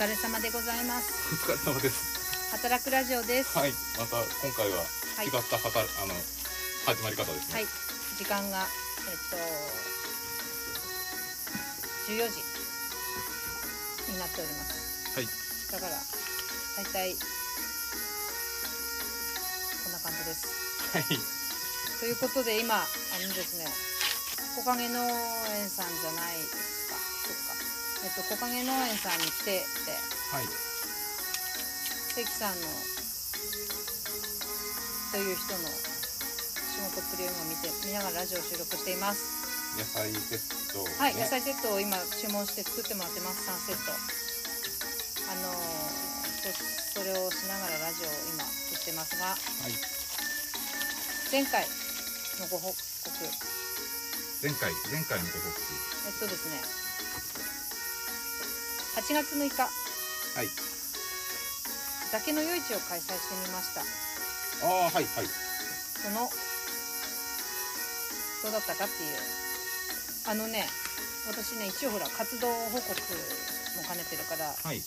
疲れ様でございます。お疲れ様です。働くラジオです。はい、また今回ははい。違ったはた、あの始まり方ですね。はい。時間がえっと14時になっております。はい、だから大体こんな感じです。はい、ということで今あのですね木陰農園さんっと木陰農園さんに来てて。はい、関さんのという人の仕事っぷりを今見て見ながらラジオを収録しています。野菜セット、ね。はい、野菜セットを今注文して作ってもらってます3セット。あのーそそれをしながらラジオを今撮ってますが。はい、前回のご報告前回前回のご報告。えっとですね8月6日はい。酒の夜市を開催してみましたああ、はいはい。そのどうだったかっていうあのね私ね一応ほら活動報告も兼ねてるからはい。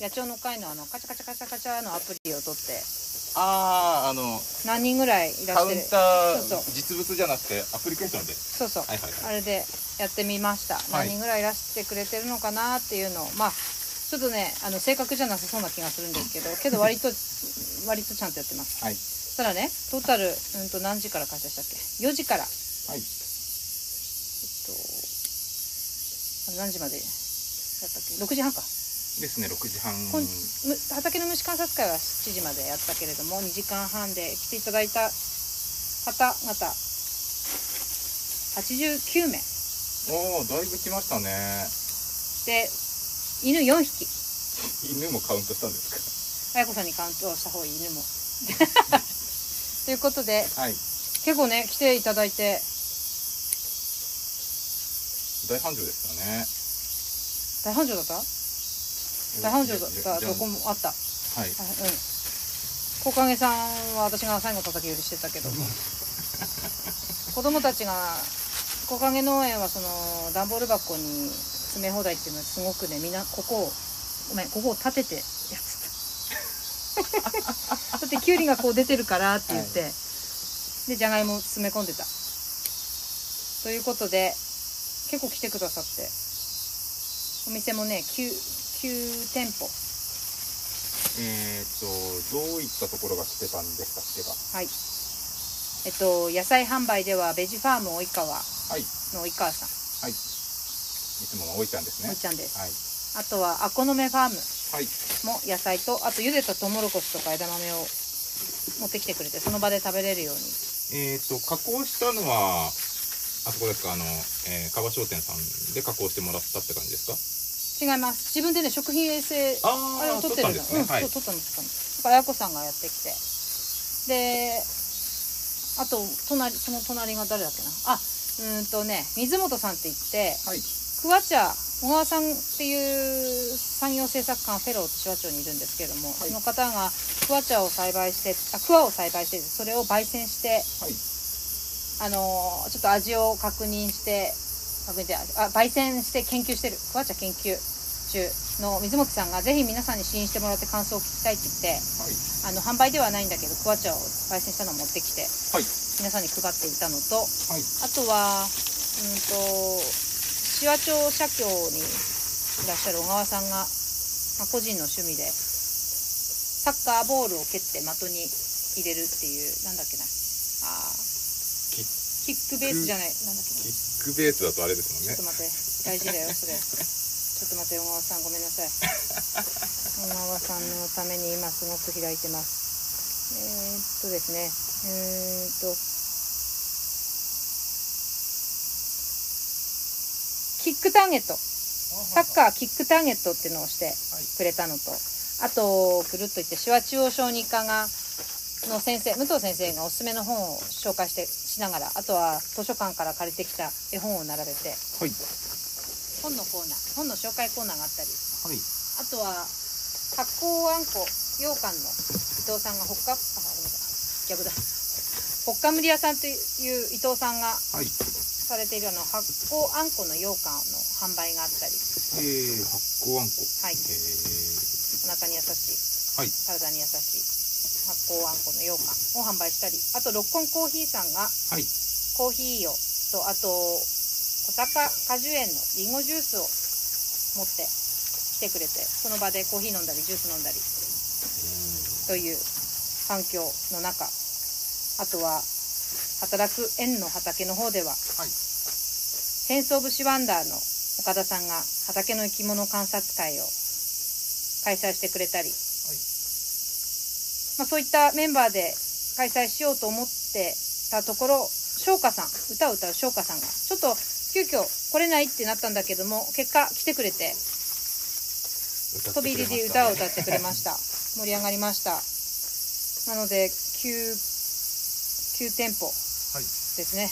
野鳥の会のあのカチャカチャカチャカチャのアプリを取ってああ、あの何人ぐらいいらっしゃる？ターそうそう。実物じゃなくてアプリケーションで？そうそう、はいはいはい。あれでやってみました、はい。何人ぐらいいらしてくれてるのかなっていうのを。まあちょっとねあの正確じゃなさそうな気がするんですけど けど割と割とちゃんとやってます。はい。そしたらねトータル、うん、と何時から開催したっけ？4時から。はい。えっと何時までやったっけ？6時半かですね、六時半。畑の虫観察会は7時までやったけれども2時間半で来ていただいた方々89名おお、だいぶ来ましたね。で犬4匹 犬もカウントしたんです綾子さんにカウントした方がいい犬も ということでか。はい。結構ね来ていただいて大繁盛でしたね。大繁盛だった？大繁盛だっじゃじゃたどこもあった。はい。あうん。木陰さんは私が最後叩き売りしてたけど。子供たちが木陰農園はその段ボール箱に詰め放題っていうのはすごくねみんなここをごめんここを立ててやってた。だってきゅうりがこう出てるからって言って、でじゃがいも詰め込んでた。ということで結構来てくださって。お店もね 9, 9店舗えっとどういったところが来てたんでしたっけが。はい。えっと、野菜販売では、ベジファーム及川はい。の及川さん、はい。いつものおいちゃんですね。おいちゃんです。はい。あとは、アコノメファームはい。も野菜と、あと茹でたトウモロコシとか枝豆を持ってきてくれて、その場で食べれるように。えっ、と、加工したのは、あそこですか、あの、えー、川商店さんで加工してもらったって感じですか？違います。自分でね、食品衛生、ああれを取ってるの。ですね。うん、はいそう、。取ったの、取ったの。だから、あやこさんがやってきて。で、あと、隣、その隣が誰だっけな。あ、うーんとね、水本さんって言って、はい。桑茶小川さんっていう産業政策官フェローって手話町にいるんですけれども、はいその方が桑茶を栽培してあ桑を栽培してそれを焙煎してはい。あのーちょっと味を確認して確認であ焙煎して研究してる桑茶研究中の水本さんがぜひ皆さんに試飲してもらって感想を聞きたいって言ってはい。あの販売ではないんだけど桑茶を焙煎したのを持ってきてはい。皆さんに配っていたのとはい。あとは、うんと、紫波町社協にいらっしゃる小川さんが、まあ、個人の趣味で、サッカーボールを蹴って的に入れるっていう、なんだっけな。あキックベースじゃない、なんだっけな。ックベースだとあれですもんねちょっと。待って、大事だよ、それ。ちょっと待って、小川さん、ごめんなさい。小川さんのために今すごく開いてます。えー、っとですね、えー、っと、キックターゲット。サッカーキックターゲットっていうのをしてくれたのと、あと、ぐるっと言って、手話中央小児科が、の先生、武藤先生がおすすめの本を紹介して、しながら、あとは図書館から借りてきた絵本を並べて、はい。本のコーナー、本の紹介コーナーがあったり、はい。あとは、発酵あんこ、羊羹の伊藤さんがほっか、あ、ごめんなさい、逆だ。ほっかむり屋さんという伊藤さんがはい。されているあの発酵あんこの羊羹の販売があったり、えー、発酵あんこ。はいえー、腹に優しいはい体に優しい発酵あんこの羊羹を販売したりあと六根コーヒーさんがはい。コーヒーをとあと小坂果樹園のりんごジュースを持って来てくれてその場でコーヒー飲んだりジュース飲んだりという環境の中あとは働く園の畑の方でははい。戦争節ワンダーの岡田さんが畑の生き物観察会を開催してくれたり、まあ、そういったメンバーで開催しようと思ってたところ翔歌さん歌を歌う翔歌さんがちょっと急遽来れないってなったんだけども結果来てくれて飛び入りで歌を歌ってくれました。盛り上がりました。なので 9, 9店舗はい。ですね。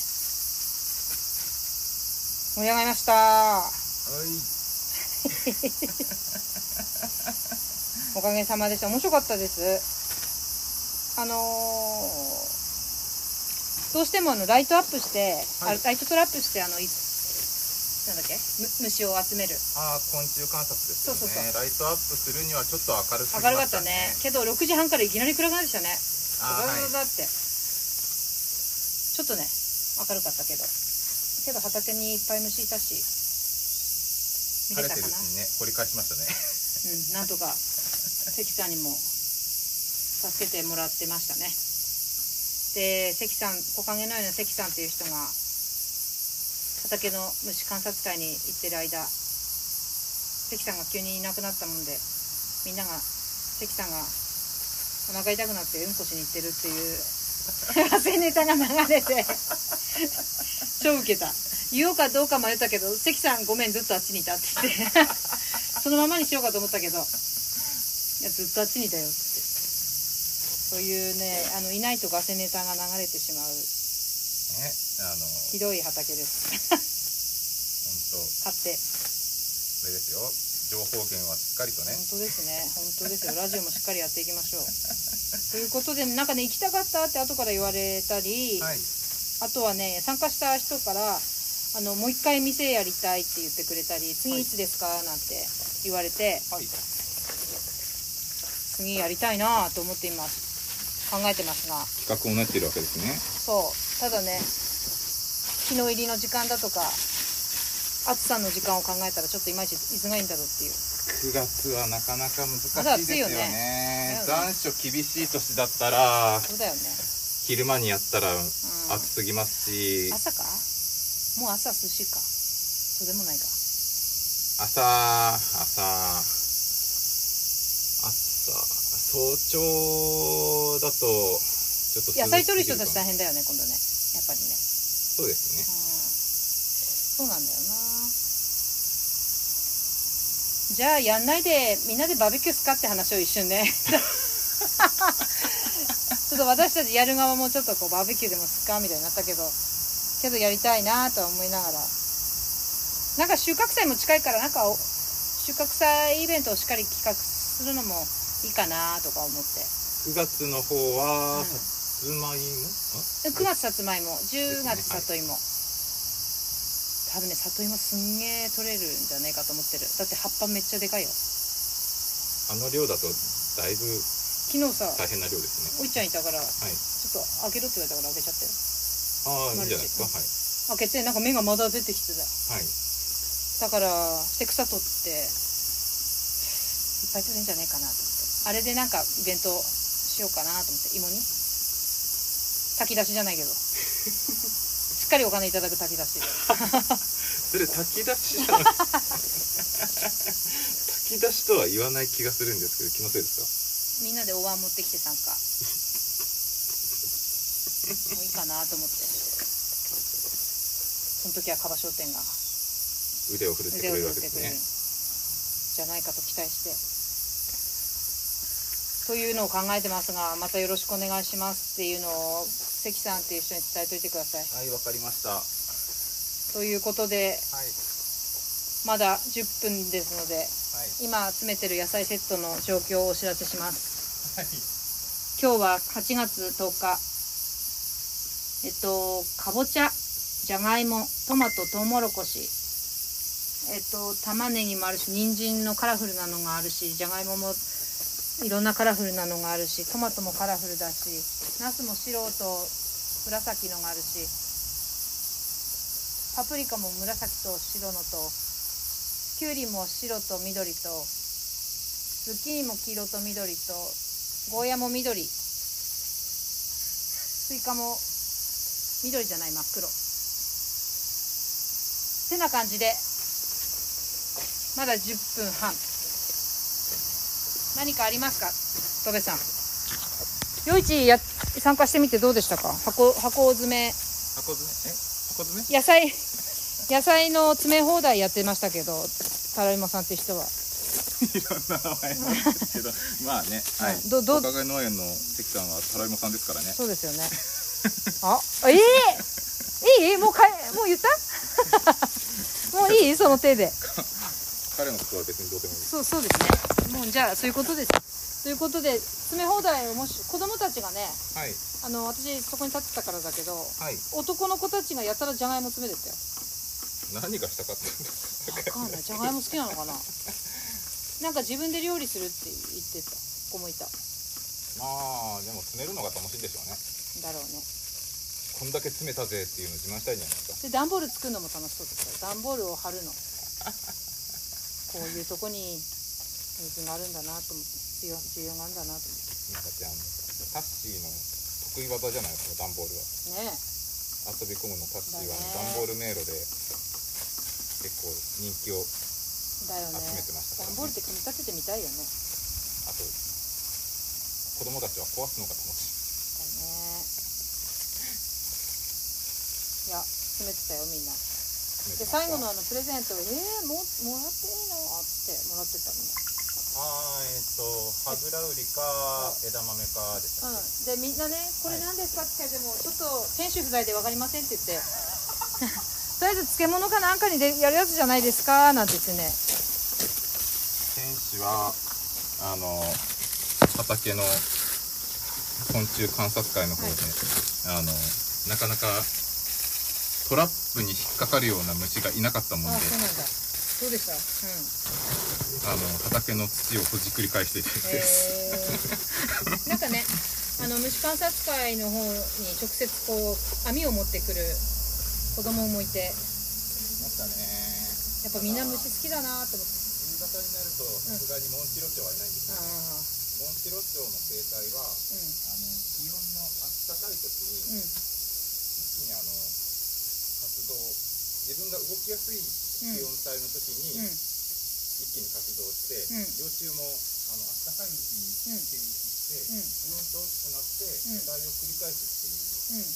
盛り上がりました。はい。おかげさまでした。面白かったですあのーどうしてもあのライトアップして、はい。あライトトラップしてあのいなんだっけ？む虫を集める。ああ昆虫観察ですよね。そうそうそう。ライトアップするにはちょっと明るすぎ明るかましたったね。けど6時半からいきなり暗くなってきたね？あーはい。だって。ちょっとね明るかったけど。けど畑にいっぱい虫いたし。見晴れたかな？ね掘り返しましたね。うん、なんとか関さんにも助けてもらってましたね。で関さん木陰のような関さんっていう人が畑の虫観察会に行ってる間関さんが急にいなくなったもんでみんなが関さんがお腹痛くなってうんこしに行ってるっていう汗ネタが流れて超ウケた。言おうかどうか迷ったけど関さんごめんずっとあっちにいたって言ってそのままにしようかと思ったけどいやずっとあっちにいたよって。そういうねあのいないとガセネタが流れてしまう。ねあのひどい畑です。本当買って。それですよ。情報源はしっかりとね。本当ですね。本当ですよ。ラジオもしっかりやっていきましょう。ということでなんかね行きたかったって後から言われたり、はい。あとはね参加した人からあのもう一回店やりたいって言ってくれたり次いつですか？なんて言われてはい。次やりたいなと思っています考えてますが。企画を練っているわけですね。そう。ただね日の入りの時間だとか暑さの時間を考えたらちょっといまいちいつがいいんだろうっていう。9月はなかなか難しいですよね。ね。残暑厳しい年だったらそうだよね昼間にやったらん暑すぎますし、朝かもう朝涼しいかそうでもないか朝朝朝早朝だとちょっと野菜取る人たちだ大変だよね今度ね。やっぱりね。そうですね。うん。そうなんだよな。じゃあやんないでみんなでバーベキューすかって話を一瞬ね。ちょっと私たちやる側もちょっとこうバーベキューでもすっかみたいになったけど。けどやりたいなとは思いながら。なんか収穫祭も近いからなんかお収穫祭イベントをしっかり企画するのもいいかなとか思って。9月の方は、うん。さつまいも？で9月さつまいも。10月里芋、多分ね里芋すんげえ取れるんじゃねえかと思ってる。だって葉っぱめっちゃでかいよ。あの量だとだいぶ昨日さ大変な量ですね。おいちゃんいたからちはい。ょっと開けろって言われたから開けちゃったよ。ああいいんじゃないですか？はい。開けてなんか芽がまだ出てきてた。はい。だからして草取っていっぱい取れんじゃねえかなとあれでなんかイベントしようかなと思って芋に炊き出しじゃないけど。しっかりお金いただく炊き出し それ炊き出しじゃない？炊き出しとは言わない気がするんですけど気のせいですか？みんなでお椀持ってきて参加。もういいかなと思って。その時は樺商店が。腕を振るってくれるわけですね。じゃないかと期待してというのを考えてますがまたよろしくお願いしますっていうのを関さんっていう人に伝えといてください。はいわかりました。はということでい。まだ10分ですのではい。今詰めてる野菜セットの状況をお知らせします。はい。今日は8月10日。えっとかぼちゃじゃがいもトマトトウモロコシ。えっと玉ねぎもあるし人参のカラフルなのがあるしじゃがいももいろんなカラフルなのがあるしトマトもカラフルだしナスも白と紫のがあるしパプリカも紫と白のときゅうりも白と緑とズッキーニも黄色と緑とゴーヤも緑スイカも緑じゃない真っ黒。ってな感じでまだ10分半。何かありますか？戸部さん。夜市や参加してみてどうでしたか？箱箱詰め。箱詰め？え？箱詰め？野菜野菜の詰め放題やってましたけどタライマさんって人は。いろんな名前なんですけど。まあねはい。うん。どどおかげ農園の関さんはタライモさんですからね。そうですよね。あええいい？もうかえもう言った？もういい？その手で彼のことは別にどうでもいい。そうそうですね。もうじゃあそういうことです。ということで詰め放題をもし子供たちがねはい。あの私そこに立ってたからだけどはい。男の子たちがやたらじゃがいも詰めてたよ。何がしたかったんですわかんない。じゃがいも好きなのかな。なんか自分で料理するって言ってた。子もいた。まあでも詰めるのが楽しいでしょうね。だろうね。こんだけ詰めたぜっていうのを自慢したいんじゃないですか。で段ボール作るのも楽しそうですよ。段ボールを貼るのこういうとこに水があるんだなと思って需要需要があるんだなと思っだってあのタッシーの得意技じゃない？ですか段ボールは。てね遊び込むのタッシーはね。段ボール迷路で結構人気を集めてましたね。段ボールって組み立ててみたいよね。あと子供たちは壊すのが楽しい。だね。いや詰めてたよみんなで最後のあのプレゼントを「えー、ももらっていいの?」ってもらってたみんなあーえっ、とはぐらうりか枝豆かでしたっうん、でみんなね「これ何ですか?」って聞かれても「ちょっと店主不在で分かりません」って言って「とりあえず漬物かなんかにでやるやつじゃないですか」なんて言ってね。け天使はあの畑の昆虫観察会の方で、あのなかなかトラップに引っかかるような虫がいなかったもんであそうなんだ。そうでした？うん。あの畑の土をほじくり返していて、えー、なんかねあの虫観察会の方に直接こう網を持ってくる子供もいてましたねやっぱみんな虫好きだなと思って。夕方になるとさすがにモンシロチョウはいないんですよ、ああモンシロチョウの生態はあの気温の暖かい時にうんうん。一気にあの活動自分が動きやすい気温帯の時に、うん。一気に活動して、うん。幼虫もあの暖かいうちに成育して、うん。ぐんと大きくなってうん。世代を繰り返すっていううん。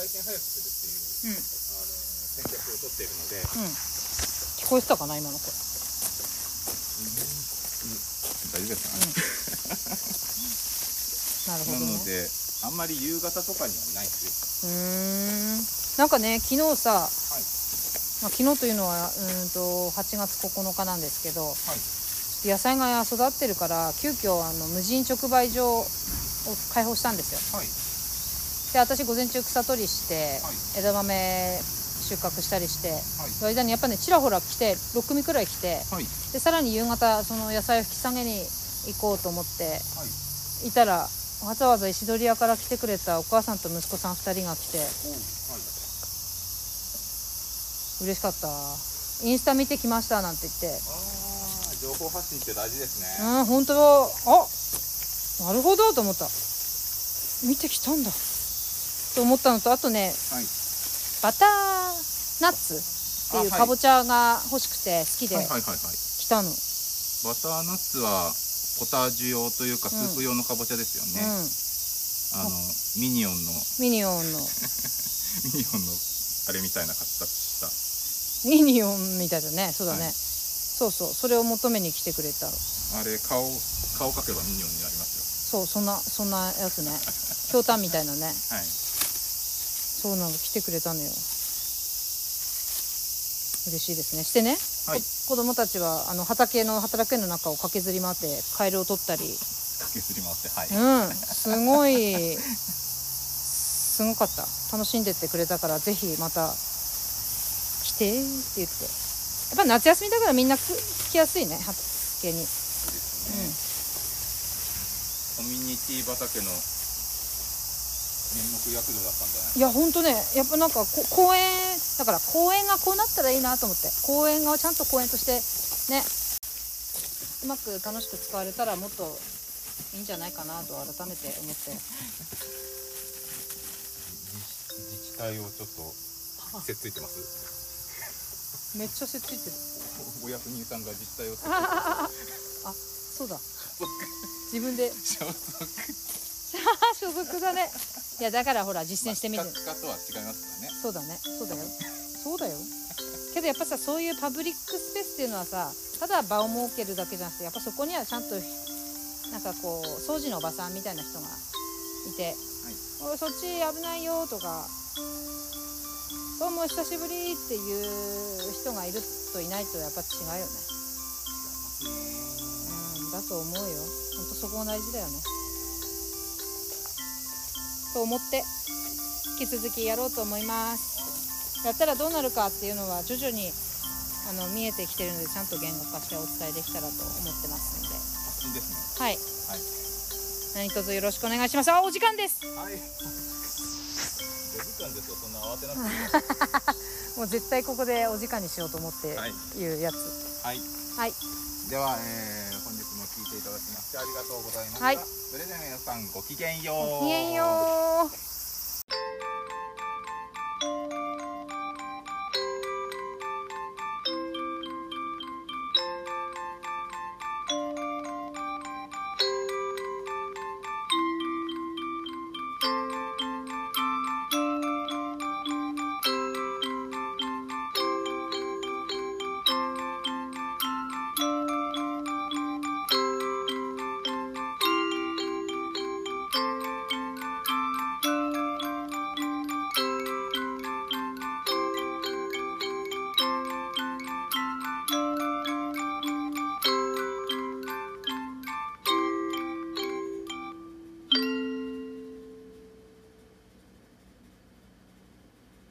回転早くするっていううん。あの戦略を取っているので、うん。聞こえてたかな今の声。大丈夫ですか、な。るほどね。なのであんまり夕方とかにはいないんですよなんかね昨日さ、はい。まあ、昨日というのはうーんと8月9日なんですけどはい。野菜が育ってるから急遽あの無人直売所を開放したんですよ。はい。で私午前中草取りして、はい。枝豆収穫したりして、間にやっぱねちらほら来て6組くらい来てはい。でさらに夕方その野菜を引き下げに行こうと思ってはい。いたらわざわざ石取屋から来てくれたお母さんと息子さん2人が来て嬉しかった。インスタ見てきましたなんて言って。ああ情報発信って大事ですね、うん本当。だあなるほどと思った。見てきたんだ。と思ったのとあとねはい。バターナッツっていうかぼちゃが欲しくて好きで来たの、バターナッツはポタージュ用というかスープ用のかぼちゃですよね、あのミニオンの。うんミニオンの。ミニオンの あれみたいな形したミニオンみたいだね。そうだね、はい。そうそう。それを求めに来てくれた。あれ顔顔かけばミニオンになりますそうそんなそんなやつね。ひょうたんみたいなね。よはい。そうなの来てくれたのよ。嬉しいですね。してね、はい。こ子供たちはあの畑の畑園の中を駆けずり回ってカエルを取ったり。駆けずり回ってはい、うん。すごい。すごかった。楽しんでってくれたからぜひまた来てって言ってやっぱ夏休みだからみんな来来やすいね畑に、うん、コミュニティ畑の面目躍如だったんじゃない？いやほんとねやっぱなんかこ公園だから公園がこうなったらいいなと思って。公園がちゃんと公園としてね。うまく楽しく使われたらもっといいんじゃないかなと改めて思って。自自治体をちょっとせっついてますめっちゃせっついてる。お役人さんが自治体をあそうだ。自分で。所属所属だね。いやだからほら実践してみてまあ企画化とは違いますからね。そうだね。そうだよ。そうだよ。けどやっぱさそういうパブリックスペースっていうのはさただ場を設けるだけじゃなくてやっぱそこにはちゃんとなんかこう掃除のおばさんみたいな人がいて「おいそっち危ないよ」とか「どうも久しぶり」っていう人がいるといないとやっぱ違うよね。うんだと思うよ。ほんとそこが大事だよね。と思って引き続きやろうと思います。やったらどうなるかっていうのは徐々にあの見えてきてるのでちゃんと言語化してお伝えできたらと思ってますので。発信ですね。はい。はい。何卒よろしくお願いします。あお時間です。はい。5時間ですよ、そんな慌てなくて もう絶対ここでお時間にしようと思ってはいいうやつはい。はいでは、えー、本日も聞いていただきましてありがとうございました。はいそれでは皆さんごきげんよう。ごきげんよう